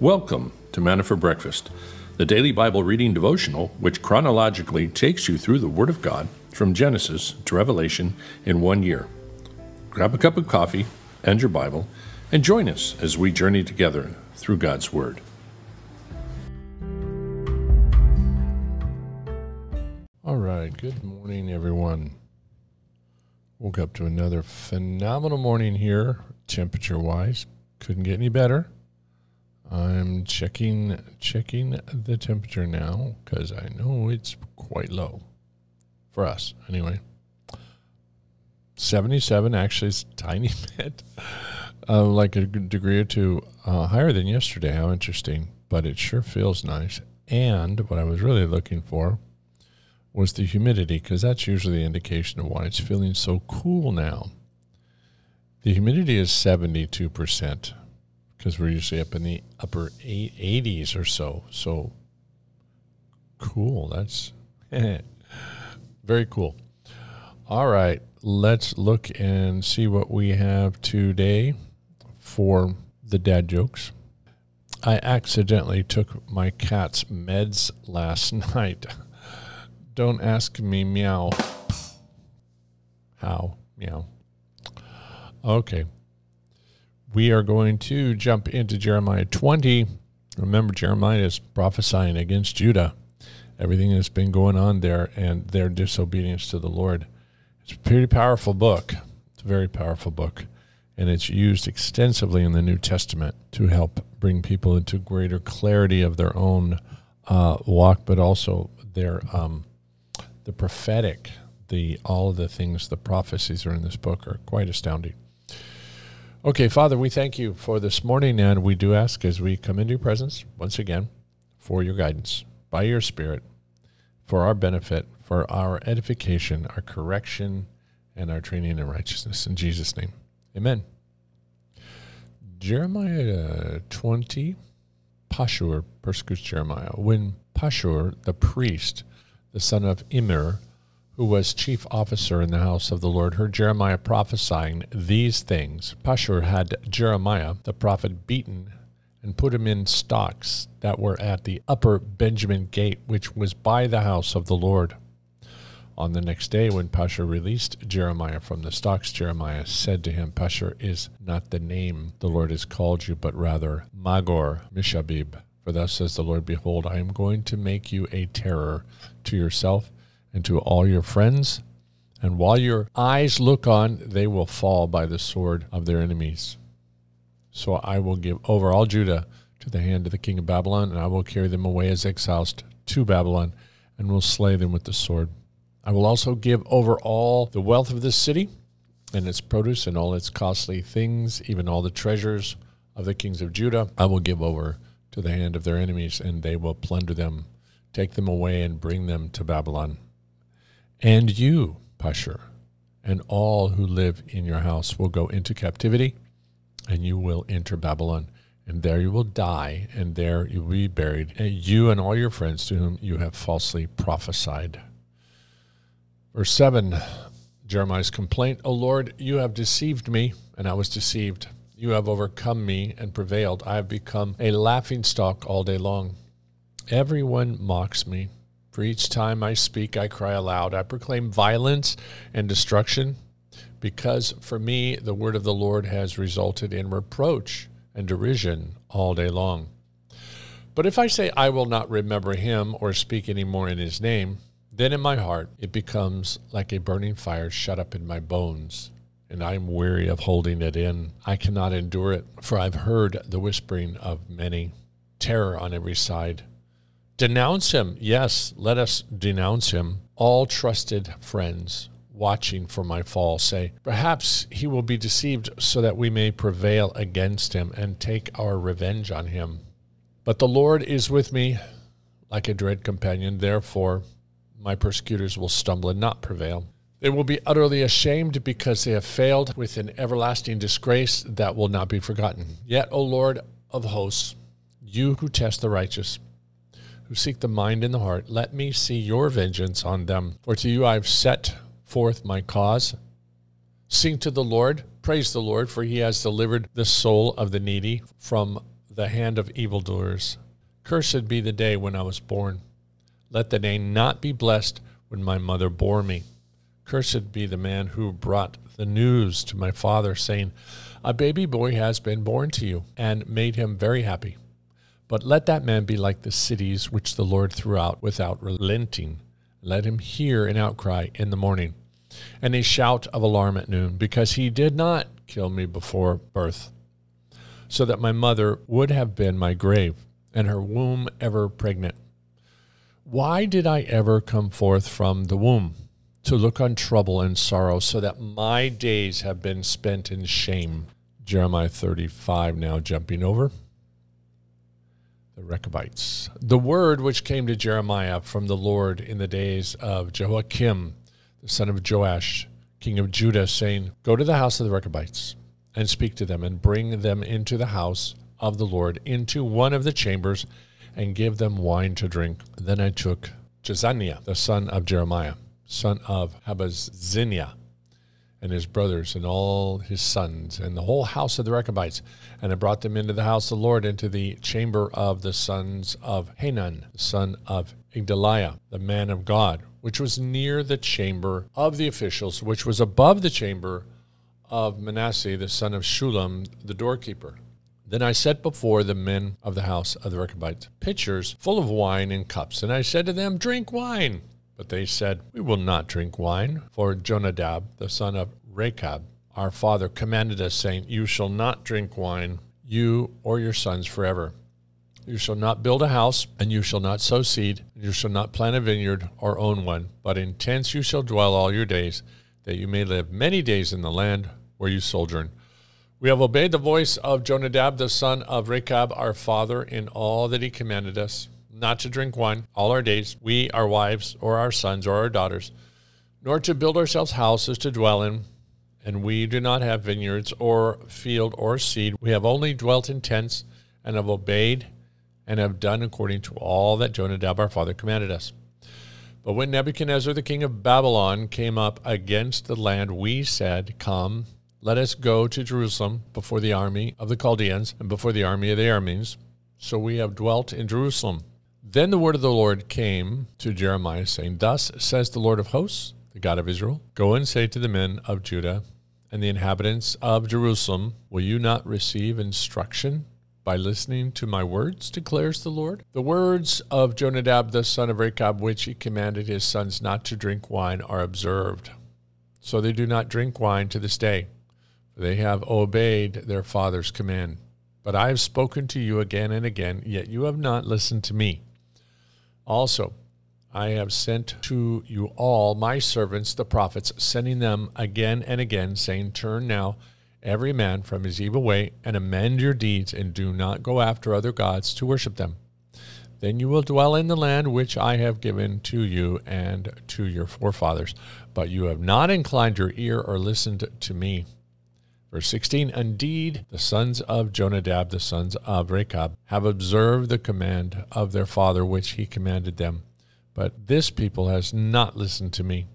Welcome to Manna for Breakfast, the daily Bible reading devotional which chronologically takes you through the Word of God from Genesis to Revelation in one year. Grab a cup of coffee and your Bible and join us as we journey together through God's Word. All right, good morning, everyone. Woke up to another phenomenal morning here, temperature wise. Couldn't get any better. I'm checking checking the temperature now because I know it's quite low for us anyway. 77 actually is tiny bit, uh, like a degree or two uh, higher than yesterday. How interesting, but it sure feels nice. And what I was really looking for was the humidity because that's usually the indication of why it's feeling so cool now. The humidity is 72% because we're usually up in the upper 80s or so. So cool. That's very cool. All right, let's look and see what we have today for the dad jokes. I accidentally took my cat's meds last night. Don't ask me meow. How? Meow. Okay we are going to jump into Jeremiah 20. Remember, Jeremiah is prophesying against Judah, everything that's been going on there, and their disobedience to the Lord. It's a pretty powerful book. It's a very powerful book. And it's used extensively in the New Testament to help bring people into greater clarity of their own uh, walk, but also their um, the prophetic, the all of the things, the prophecies are in this book are quite astounding. Okay, Father, we thank you for this morning, and we do ask as we come into your presence once again for your guidance by your Spirit, for our benefit, for our edification, our correction, and our training in righteousness. In Jesus' name, amen. Jeremiah 20, Pashhur persecutes Jeremiah. When Pashhur, the priest, the son of Immer, who was chief officer in the house of the Lord, heard Jeremiah prophesying these things. Pashhur had Jeremiah the prophet beaten and put him in stocks that were at the upper Benjamin gate, which was by the house of the Lord. On the next day, when Pashhur released Jeremiah from the stocks, Jeremiah said to him, Pashhur is not the name the Lord has called you, but rather Magor Mishabib. For thus says the Lord, Behold, I am going to make you a terror to yourself and to all your friends. And while your eyes look on, they will fall by the sword of their enemies. So I will give over all Judah to the hand of the king of Babylon, and I will carry them away as exiles to Babylon, and will slay them with the sword. I will also give over all the wealth of this city, and its produce, and all its costly things, even all the treasures of the kings of Judah. I will give over to the hand of their enemies, and they will plunder them, take them away, and bring them to Babylon. And you, Pashhur, and all who live in your house will go into captivity, and you will enter Babylon. And there you will die, and there you will be buried, and you and all your friends to whom you have falsely prophesied. Verse 7 Jeremiah's complaint, O Lord, you have deceived me, and I was deceived. You have overcome me and prevailed. I have become a laughing stock all day long. Everyone mocks me. For each time I speak, I cry aloud. I proclaim violence and destruction, because for me the word of the Lord has resulted in reproach and derision all day long. But if I say I will not remember him or speak any more in his name, then in my heart it becomes like a burning fire shut up in my bones, and I am weary of holding it in. I cannot endure it, for I've heard the whispering of many, terror on every side. Denounce him. Yes, let us denounce him. All trusted friends watching for my fall say, Perhaps he will be deceived so that we may prevail against him and take our revenge on him. But the Lord is with me like a dread companion. Therefore, my persecutors will stumble and not prevail. They will be utterly ashamed because they have failed with an everlasting disgrace that will not be forgotten. Yet, O Lord of hosts, you who test the righteous, who seek the mind and the heart, let me see your vengeance on them. For to you I have set forth my cause. Sing to the Lord, praise the Lord, for he has delivered the soul of the needy from the hand of evildoers. Cursed be the day when I was born. Let the day not be blessed when my mother bore me. Cursed be the man who brought the news to my father, saying, A baby boy has been born to you, and made him very happy. But let that man be like the cities which the Lord threw out without relenting. Let him hear an outcry in the morning, and a shout of alarm at noon, because he did not kill me before birth, so that my mother would have been my grave, and her womb ever pregnant. Why did I ever come forth from the womb? To look on trouble and sorrow, so that my days have been spent in shame. Jeremiah 35, now jumping over the Rechabites. The word which came to Jeremiah from the Lord in the days of Jehoiakim, the son of Josiah, king of Judah, saying, Go to the house of the Rechabites and speak to them, and bring them into the house of the Lord, into one of the chambers, and give them wine to drink. Then I took Jaazaniah, the son of Jeremiah, son of Habazziniah, and his brothers and all his sons and the whole house of the Rechabites. And I brought them into the house of the Lord, into the chamber of the sons of Hanan, the son of Igdaliah, the man of God, which was near the chamber of the officials, which was above the chamber of Manasseh, the son of Shallum, the doorkeeper. Then I set before the men of the house of the Rechabites pitchers full of wine and cups, and I said to them, Drink wine. But they said, We will not drink wine, for Jonadab, the son of Rechab, our father, commanded us, saying, You shall not drink wine, you or your sons forever. You shall not build a house, and you shall not sow seed, and you shall not plant a vineyard or own one, but in tents you shall dwell all your days, that you may live many days in the land where you sojourn. We have obeyed the voice of Jonadab, the son of Rechab, our father, in all that he commanded us not to drink wine all our days, we, our wives, or our sons, or our daughters, nor to build ourselves houses to dwell in. And we do not have vineyards or field or seed. We have only dwelt in tents and have obeyed and have done according to all that Jonadab our father commanded us. But when Nebuchadnezzar the king of Babylon came up against the land, we said, Come, let us go to Jerusalem before the army of the Chaldeans and before the army of the Arameans. So we have dwelt in Jerusalem. Then the word of the Lord came to Jeremiah, saying, Thus says the Lord of hosts, the God of Israel Go and say to the men of Judah and the inhabitants of Jerusalem, Will you not receive instruction by listening to my words, declares the Lord? The words of Jonadab the son of Rechab, which he commanded his sons not to drink wine, are observed. So they do not drink wine to this day, for they have obeyed their father's command. But I have spoken to you again and again, yet you have not listened to me. Also, I have sent to you all my servants, the prophets, sending them again and again, saying, Turn now every man from his evil way and amend your deeds, and do not go after other gods to worship them. Then you will dwell in the land which I have given to you and to your forefathers. But you have not inclined your ear or listened to me. Verse 16 Indeed, the sons of Jonadab, the sons of Rechab, have observed the command of their father which he commanded them. But this people has not listened to me.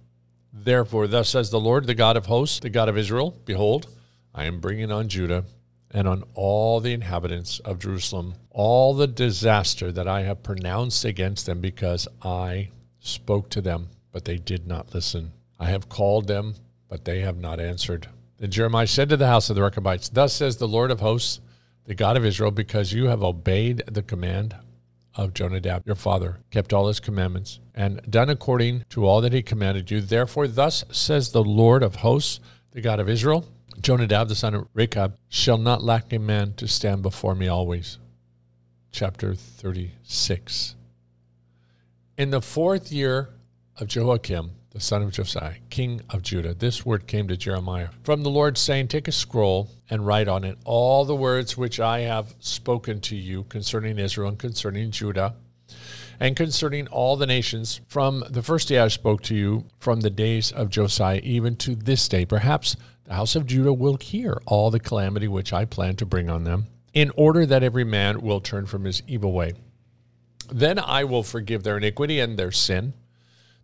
Therefore, thus says the Lord, the God of hosts, the God of Israel Behold, I am bringing on Judah and on all the inhabitants of Jerusalem all the disaster that I have pronounced against them because I spoke to them, but they did not listen. I have called them, but they have not answered. Then Jeremiah said to the house of the Rechabites, Thus says the Lord of hosts, the God of Israel, because you have obeyed the command of Jonadab your father, kept all his commandments, and done according to all that he commanded you. Therefore, thus says the Lord of hosts, the God of Israel, Jonadab the son of Rechab shall not lack a man to stand before me always. Chapter 36. In the fourth year of Jehoiakim, the son of Josiah, king of Judah, this word came to Jeremiah from the Lord, saying, Take a scroll and write on it all the words which I have spoken to you concerning Israel and concerning Judah and concerning all the nations from the first day I spoke to you from the days of Josiah even to this day. Perhaps the house of Judah will hear all the calamity which I plan to bring on them, in order that every man will turn from his evil way. Then I will forgive their iniquity and their sin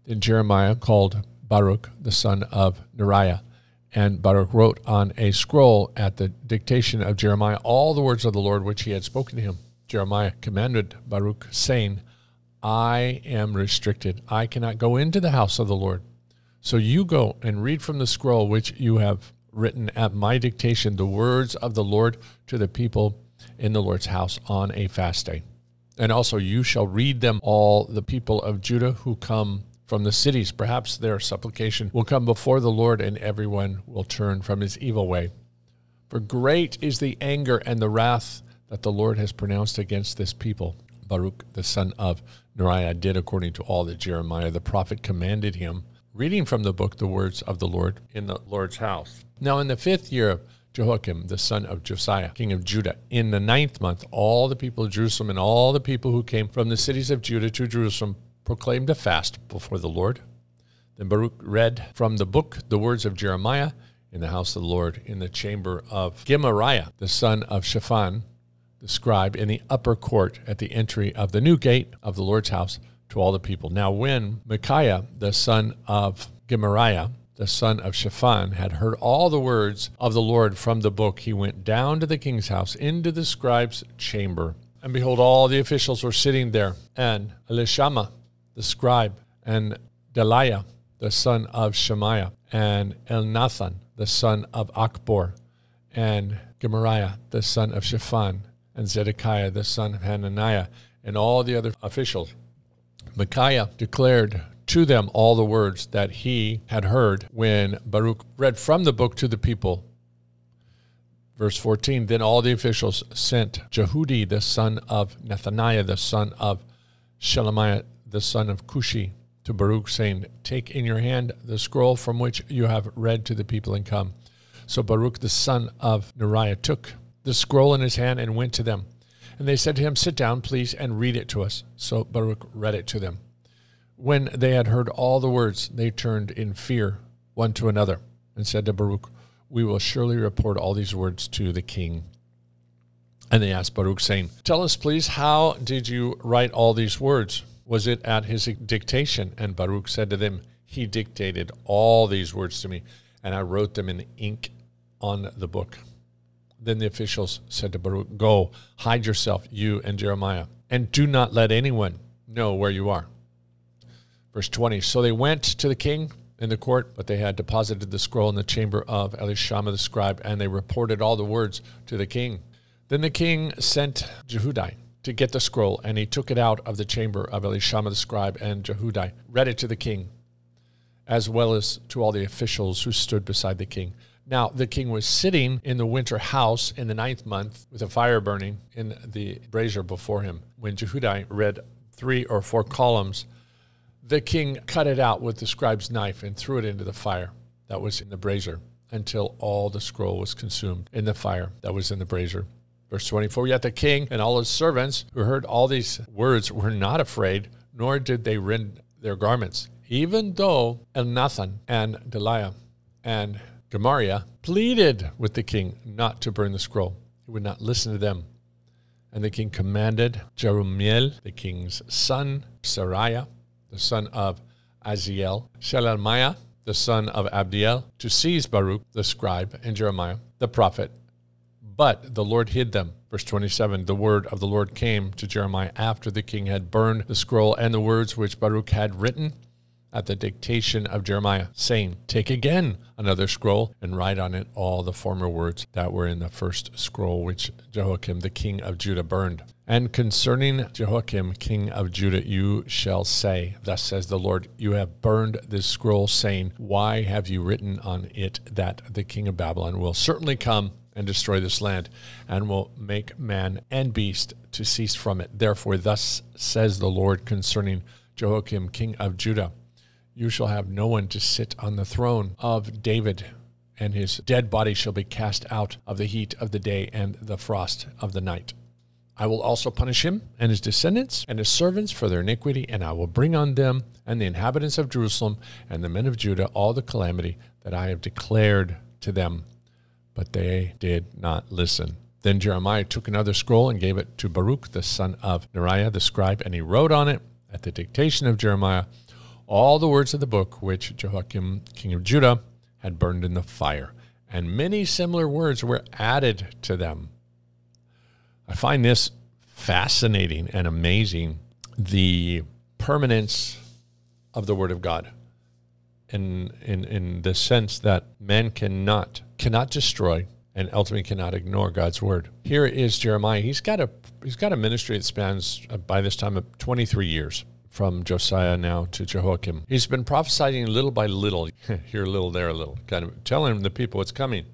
then Jeremiah called Baruch, the son of Neriah, And Baruch wrote on a scroll at the dictation of Jeremiah all the words of the Lord which he had spoken to him. Jeremiah commanded Baruch, saying, I am restricted. I cannot go into the house of the Lord. So you go and read from the scroll which you have written at my dictation the words of the Lord to the people in the Lord's house on a fast day. And also you shall read them all the people of Judah who come from the cities. Perhaps their supplication will come before the Lord, and everyone will turn from his evil way. For great is the anger and the wrath that the Lord has pronounced against this people. Baruch, the son of Neriah, did according to all that Jeremiah the prophet commanded him, reading from the book the words of the Lord in the Lord's house. Now, in the fifth year of Jehoiakim, the son of Josiah, king of Judah, in the ninth month, all the people of Jerusalem and all the people who came from the cities of Judah to Jerusalem proclaimed a fast before the Lord. Then Baruch read from the book the words of Jeremiah in the house of the Lord, in the chamber of Gemariah, the son of Shaphan, the scribe, in the upper court at the entry of the new gate of the Lord's house to all the people. Now, when Micaiah, the son of Gemariah, the son of Shaphan, had heard all the words of the Lord from the book, he went down to the king's house into the scribe's chamber. And behold, all the officials were sitting there, and Elishama, the scribe, and Delaiah, the son of Shemaiah, and Elnathan, the son of Achbor, and Gemariah, the son of Shaphan, and Zedekiah, the son of Hananiah, and all the other officials. Micaiah declared to them all the words that he had heard when Baruch read from the book to the people. Verse 14 Then all the officials sent Jehudi, the son of Nethaniah, the son of Shelemiah, the son of Cushi, to Baruch, saying, Take in your hand the scroll from which you have read to the people and come. So Baruch, the son of Neriah, took the scroll in his hand and went to them. And they said to him, Sit down, please, and read it to us. So Baruch read it to them. When they had heard all the words, they turned in fear one to another and said to Baruch, We will surely report all these words to the king. And they asked Baruch, saying, Tell us, please, how did you write all these words? Was it at his dictation? And Baruch said to them, He dictated all these words to me, and I wrote them in ink on the book. Then the officials said to Baruch, Go, hide yourself, you and Jeremiah, and do not let anyone know where you are. Verse 20 So they went to the king in the court, but they had deposited the scroll in the chamber of Elishama the scribe, and they reported all the words to the king. Then the king sent Jehudi to get the scroll, and he took it out of the chamber of Elishama the scribe and Jehudi, read it to the king, as well as to all the officials who stood beside the king. Now the king was sitting in the winter house in the ninth month with a fire burning in the brazier before him. When Jehudi read three or four columns, the king cut it out with the scribe's knife and threw it into the fire that was in the brazier until all the scroll was consumed in the fire that was in the brazier. Verse 24 Yet the king and all his servants who heard all these words were not afraid, nor did they rend their garments, even though Elnathan and Delaiah and Gemariah pleaded with the king not to burn the scroll. He would not listen to them. And the king commanded Jerahmeel, the king's son, Seraiah, the son of Azriel, Shelemiah, the son of Abdiel, to seize Baruch, the scribe, and Jeremiah, the prophet, but the Lord hid them. Verse 27 The word of the Lord came to Jeremiah after the king had burned the scroll and the words which Baruch had written at the dictation of Jeremiah, saying, Take again another scroll and write on it all the former words that were in the first scroll which Jehoiakim the king of Judah burned. And concerning Jehoiakim king of Judah, you shall say, Thus says the Lord, You have burned this scroll, saying, Why have you written on it that the king of Babylon will certainly come and destroy this land, and will make man and beast to cease from it. Therefore, thus says the Lord concerning Jehoiakim, king of Judah You shall have no one to sit on the throne of David, and his dead body shall be cast out of the heat of the day and the frost of the night. I will also punish him and his descendants and his servants for their iniquity, and I will bring on them and the inhabitants of Jerusalem and the men of Judah all the calamity that I have declared to them but they did not listen. Then Jeremiah took another scroll and gave it to Baruch, the son of Neriah, the scribe, and he wrote on it, at the dictation of Jeremiah, all the words of the book which Jehoiakim, king of Judah, had burned in the fire, and many similar words were added to them. I find this fascinating and amazing the permanence of the Word of God. In, in, in the sense that man cannot cannot destroy and ultimately cannot ignore God's word. Here is Jeremiah. He's got a he's got a ministry that spans uh, by this time of 23 years from Josiah now to Jehoiakim. He's been prophesying little by little, here a little, there a little, kind of telling the people what's coming.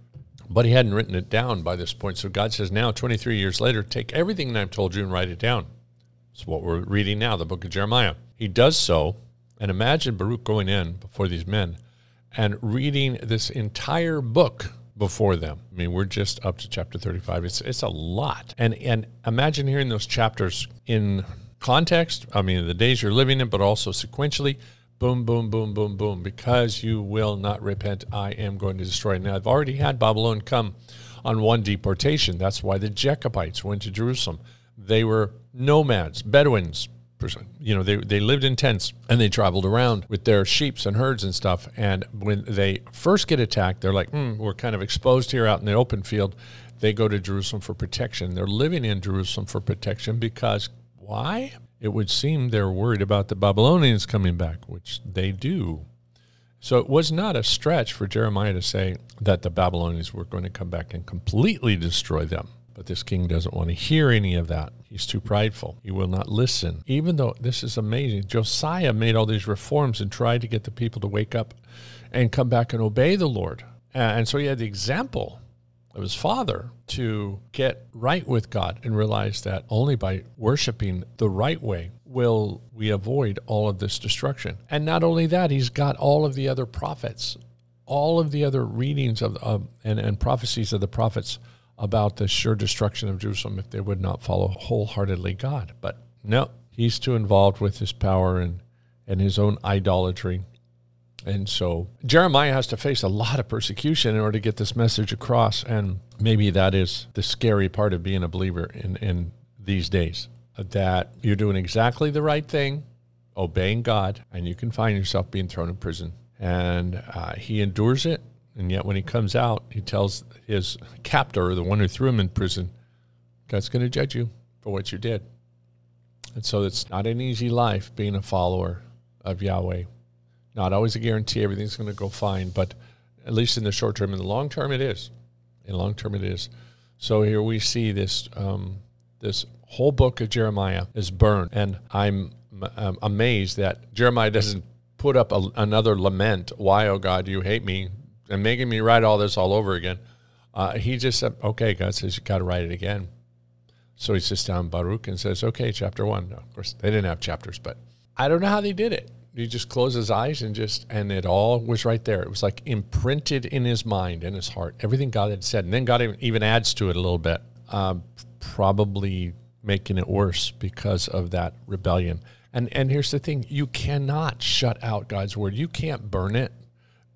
But he hadn't written it down by this point. So God says, now, 23 years later, take everything that I've told you and write it down. It's what we're reading now, the book of Jeremiah. He does so, and imagine Baruch going in before these men and reading this entire book before them. I mean, we're just up to chapter 35. It's it's a lot. And and imagine hearing those chapters in context, I mean, the days you're living in, but also sequentially. Boom, boom, boom, boom, boom. Because you will not repent, I am going to destroy. Now, I've already had Babylon come on one deportation. That's why the Rechabites went to Jerusalem. They were nomads, Bedouins. You know, they, they lived in tents and they traveled around with their sheep and herds and stuff. And when they first get attacked, they're like, mm, we're kind of exposed here out in the open field. They go to Jerusalem for protection. They're living in Jerusalem for protection because why? It would seem they're worried about the Babylonians coming back, which they do. So it was not a stretch for Jeremiah to say that the Babylonians were going to come back and completely destroy them. But this king doesn't want to hear any of that. He's too prideful. He will not listen. Even though this is amazing, Josiah made all these reforms and tried to get the people to wake up and come back and obey the Lord. And so he had the example of his father to get right with God and realize that only by worshiping the right way will we avoid all of this destruction. And not only that, he's got all of the other prophets, all of the other readings of and, and prophecies of the prophets about the sure destruction of Jerusalem if they would not follow wholeheartedly God. But no, he's too involved with his power and, and his own idolatry and so Jeremiah has to face a lot of persecution in order to get this message across. And maybe that is the scary part of being a believer in, in these days that you're doing exactly the right thing, obeying God, and you can find yourself being thrown in prison. And uh, he endures it. And yet, when he comes out, he tells his captor, the one who threw him in prison, God's going to judge you for what you did. And so it's not an easy life being a follower of Yahweh. Not always a guarantee everything's going to go fine, but at least in the short term. In the long term, it is. In the long term, it is. So here we see this um, this whole book of Jeremiah is burned, and I'm um, amazed that Jeremiah doesn't put up a, another lament. Why, oh God, you hate me and making me write all this all over again? Uh, he just said, okay, God says you got to write it again. So he sits down Baruch and says, okay, chapter one. Now, of course, they didn't have chapters, but I don't know how they did it he just closed his eyes and just and it all was right there it was like imprinted in his mind and his heart everything god had said and then god even adds to it a little bit um, probably making it worse because of that rebellion and and here's the thing you cannot shut out god's word you can't burn it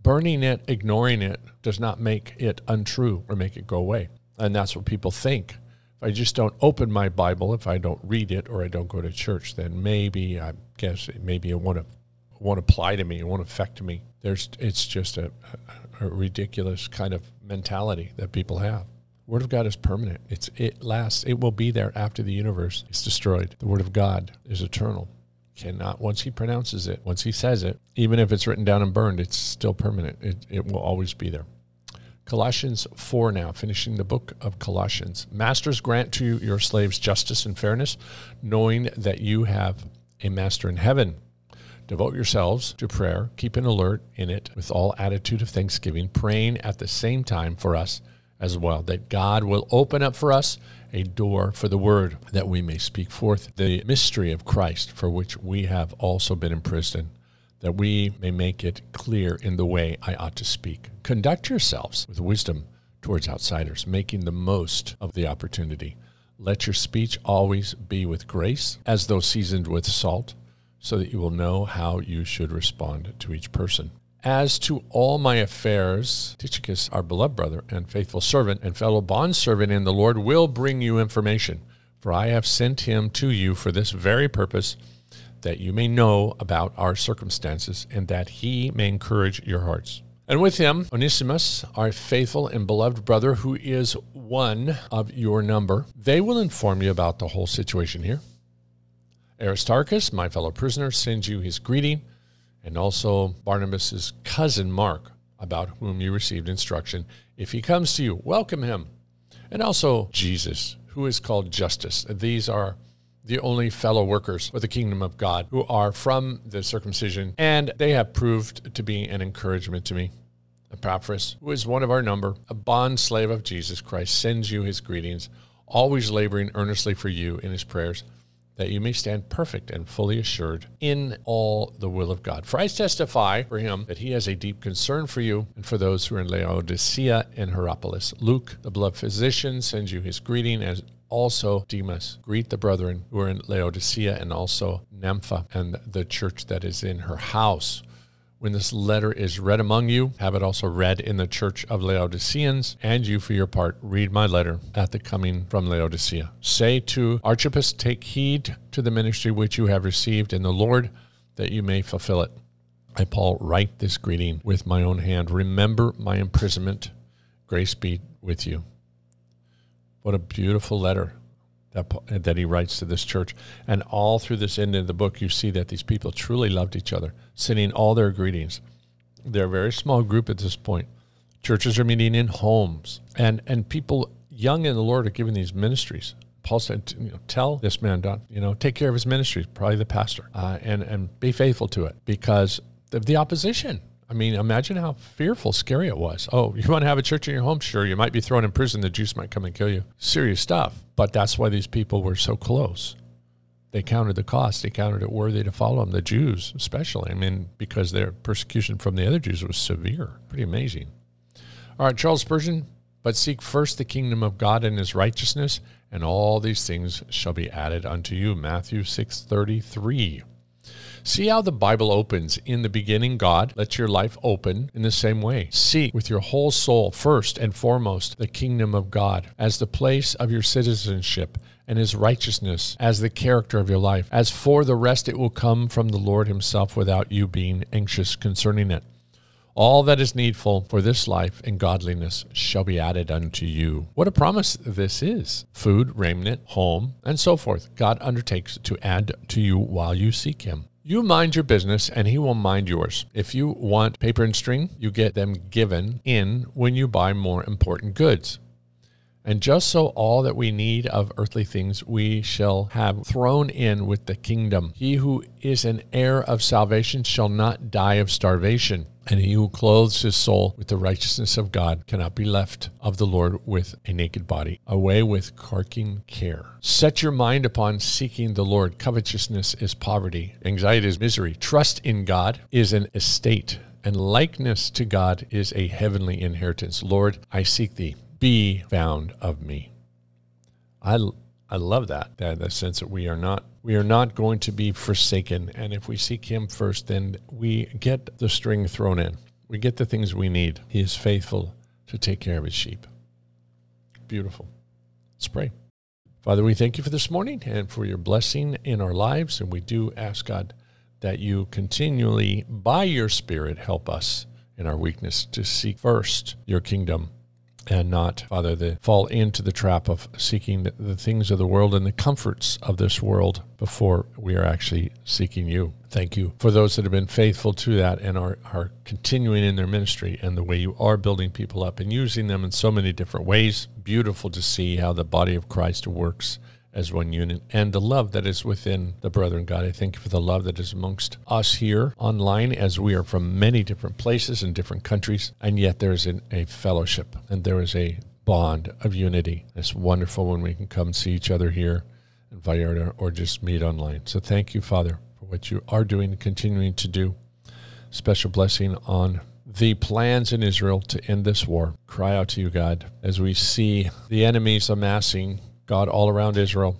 burning it ignoring it does not make it untrue or make it go away and that's what people think if I just don't open my Bible, if I don't read it or I don't go to church, then maybe I guess maybe it won't won't apply to me, it won't affect me. There's, it's just a, a, a ridiculous kind of mentality that people have. Word of God is permanent. It's it lasts. It will be there after the universe is destroyed. The Word of God is eternal. Cannot once He pronounces it, once He says it, even if it's written down and burned, it's still permanent. It it will always be there. Colossians 4 now, finishing the book of Colossians. Masters, grant to your slaves justice and fairness, knowing that you have a master in heaven Devote yourselves to prayer, keep an alert in it with all attitude of thanksgiving, praying at the same time for us as well, that God will open up for us a door for the word, that we may speak forth the mystery of Christ, for which we have also been imprisoned, that we may make it clear in the way I ought to speak. Conduct yourselves with wisdom towards outsiders, making the most of the opportunity. Let your speech always be with grace, as though seasoned with salt so that you will know how you should respond to each person. As to all my affairs, Tychicus, our beloved brother and faithful servant and fellow bondservant in the Lord, will bring you information. For I have sent him to you for this very purpose, that you may know about our circumstances and that he may encourage your hearts. And with him, Onesimus, our faithful and beloved brother, who is one of your number, they will inform you about the whole situation here. Aristarchus, my fellow prisoner, sends you his greeting, and also Barnabas's cousin Mark, about whom you received instruction. If he comes to you, welcome him. And also Jesus, who is called Justus. These are the only fellow workers for the kingdom of God who are from the circumcision, and they have proved to be an encouragement to me. Epaphras, who is one of our number, a bond slave of Jesus Christ, sends you his greetings, always laboring earnestly for you in his prayers, that you may stand perfect and fully assured in all the will of God. For I testify for him that he has a deep concern for you and for those who are in Laodicea and Hierapolis. Luke, the beloved physician, sends you his greeting as also Demas. Greet the brethren who are in Laodicea and also Nympha and the church that is in her house. When this letter is read among you, have it also read in the church of Laodiceans, and you, for your part, read my letter at the coming from Laodicea. Say to Archippus, Take heed to the ministry which you have received in the Lord, that you may fulfill it. I, Paul, write this greeting with my own hand. Remember my imprisonment. Grace be with you. What a beautiful letter that, that he writes to this church. And all through this end of the book, you see that these people truly loved each other, sending all their greetings. They're a very small group at this point. Churches are meeting in homes, and, and people young in the Lord are giving these ministries. Paul said, you know, tell this man, Don, you know, take care of his ministry, probably the pastor, uh, and, and be faithful to it because of the opposition. I mean, imagine how fearful, scary it was. Oh, you want to have a church in your home? Sure. You might be thrown in prison. The Jews might come and kill you. Serious stuff. But that's why these people were so close. They counted the cost. They counted it worthy to follow them. The Jews, especially. I mean, because their persecution from the other Jews was severe. Pretty amazing. All right, Charles Spurgeon. But seek first the kingdom of God and his righteousness, and all these things shall be added unto you. Matthew 6 33. See how the Bible opens. In the beginning, God, let your life open in the same way. Seek with your whole soul, first and foremost, the kingdom of God as the place of your citizenship and his righteousness as the character of your life. As for the rest, it will come from the Lord himself without you being anxious concerning it. All that is needful for this life and godliness shall be added unto you. What a promise this is food, raiment, home, and so forth. God undertakes to add to you while you seek him. You mind your business and he will mind yours. If you want paper and string, you get them given in when you buy more important goods. And just so all that we need of earthly things we shall have thrown in with the kingdom. He who is an heir of salvation shall not die of starvation. And he who clothes his soul with the righteousness of God cannot be left of the Lord with a naked body. Away with carking care. Set your mind upon seeking the Lord. Covetousness is poverty, anxiety is misery. Trust in God is an estate, and likeness to God is a heavenly inheritance. Lord, I seek thee be found of me. I, I love that, that the sense that we are not we are not going to be forsaken, and if we seek Him first, then we get the string thrown in. We get the things we need. He is faithful to take care of His sheep. Beautiful. Let's pray. Father, we thank you for this morning and for your blessing in our lives, and we do ask God that you continually, by your Spirit, help us in our weakness to seek first your kingdom and not, Father, the fall into the trap of seeking the things of the world and the comforts of this world before we are actually seeking you. Thank you for those that have been faithful to that and are, are continuing in their ministry and the way you are building people up and using them in so many different ways. Beautiful to see how the body of Christ works as one unit and the love that is within the brethren. God, I thank you for the love that is amongst us here online as we are from many different places and different countries, and yet there's an, a fellowship and there is a bond of unity. It's wonderful when we can come see each other here in Vallarta or just meet online. So thank you, Father, for what you are doing and continuing to do. Special blessing on the plans in Israel to end this war. Cry out to you, God, as we see the enemies amassing God all around Israel,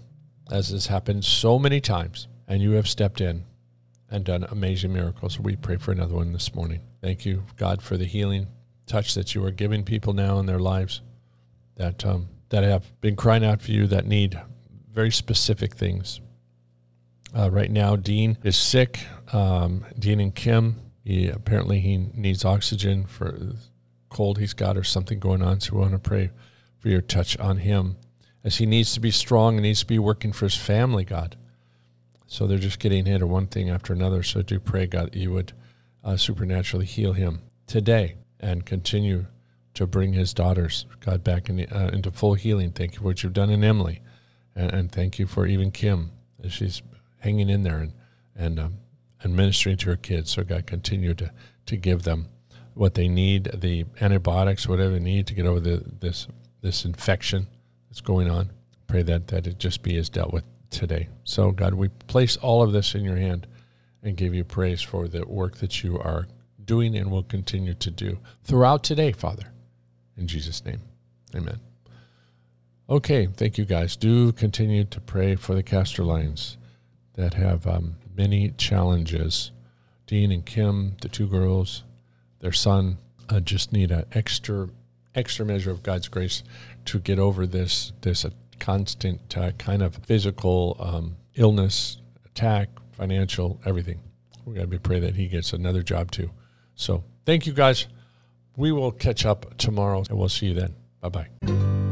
as has happened so many times, and you have stepped in and done amazing miracles. We pray for another one this morning. Thank you, God, for the healing touch that you are giving people now in their lives that um, that have been crying out for you that need very specific things. Uh, right now, Dean is sick. Um, Dean and Kim He apparently he needs oxygen for cold he's got or something going on. So we want to pray for your touch on him as he needs to be strong and needs to be working for his family, God. So they're just getting hit of one thing after another. So do pray, God, that you would uh, supernaturally heal him today and continue to bring his daughters, God, back in the, uh, into full healing. Thank you for what you've done in Emily. And, and thank you for even Kim as she's hanging in there and, and, um, and ministering to her kids. So, God, continue to, to give them what they need, the antibiotics, whatever they need to get over the, this, this infection that's going on. Pray that, that it just be as dealt with today. So, God, we place all of this in your hand and give you praise for the work that you are doing and will continue to do throughout today, Father. In Jesus' name, amen. Okay, thank you guys. Do continue to pray for the Castor Lines that have um, many challenges. Dean and Kim, the two girls, their son, uh, just need an extra extra measure of God's grace to get over this this constant uh, kind of physical um, illness, attack, financial, everything. We got to be pray that he gets another job too. So thank you guys. We will catch up tomorrow and we'll see you then. Bye bye.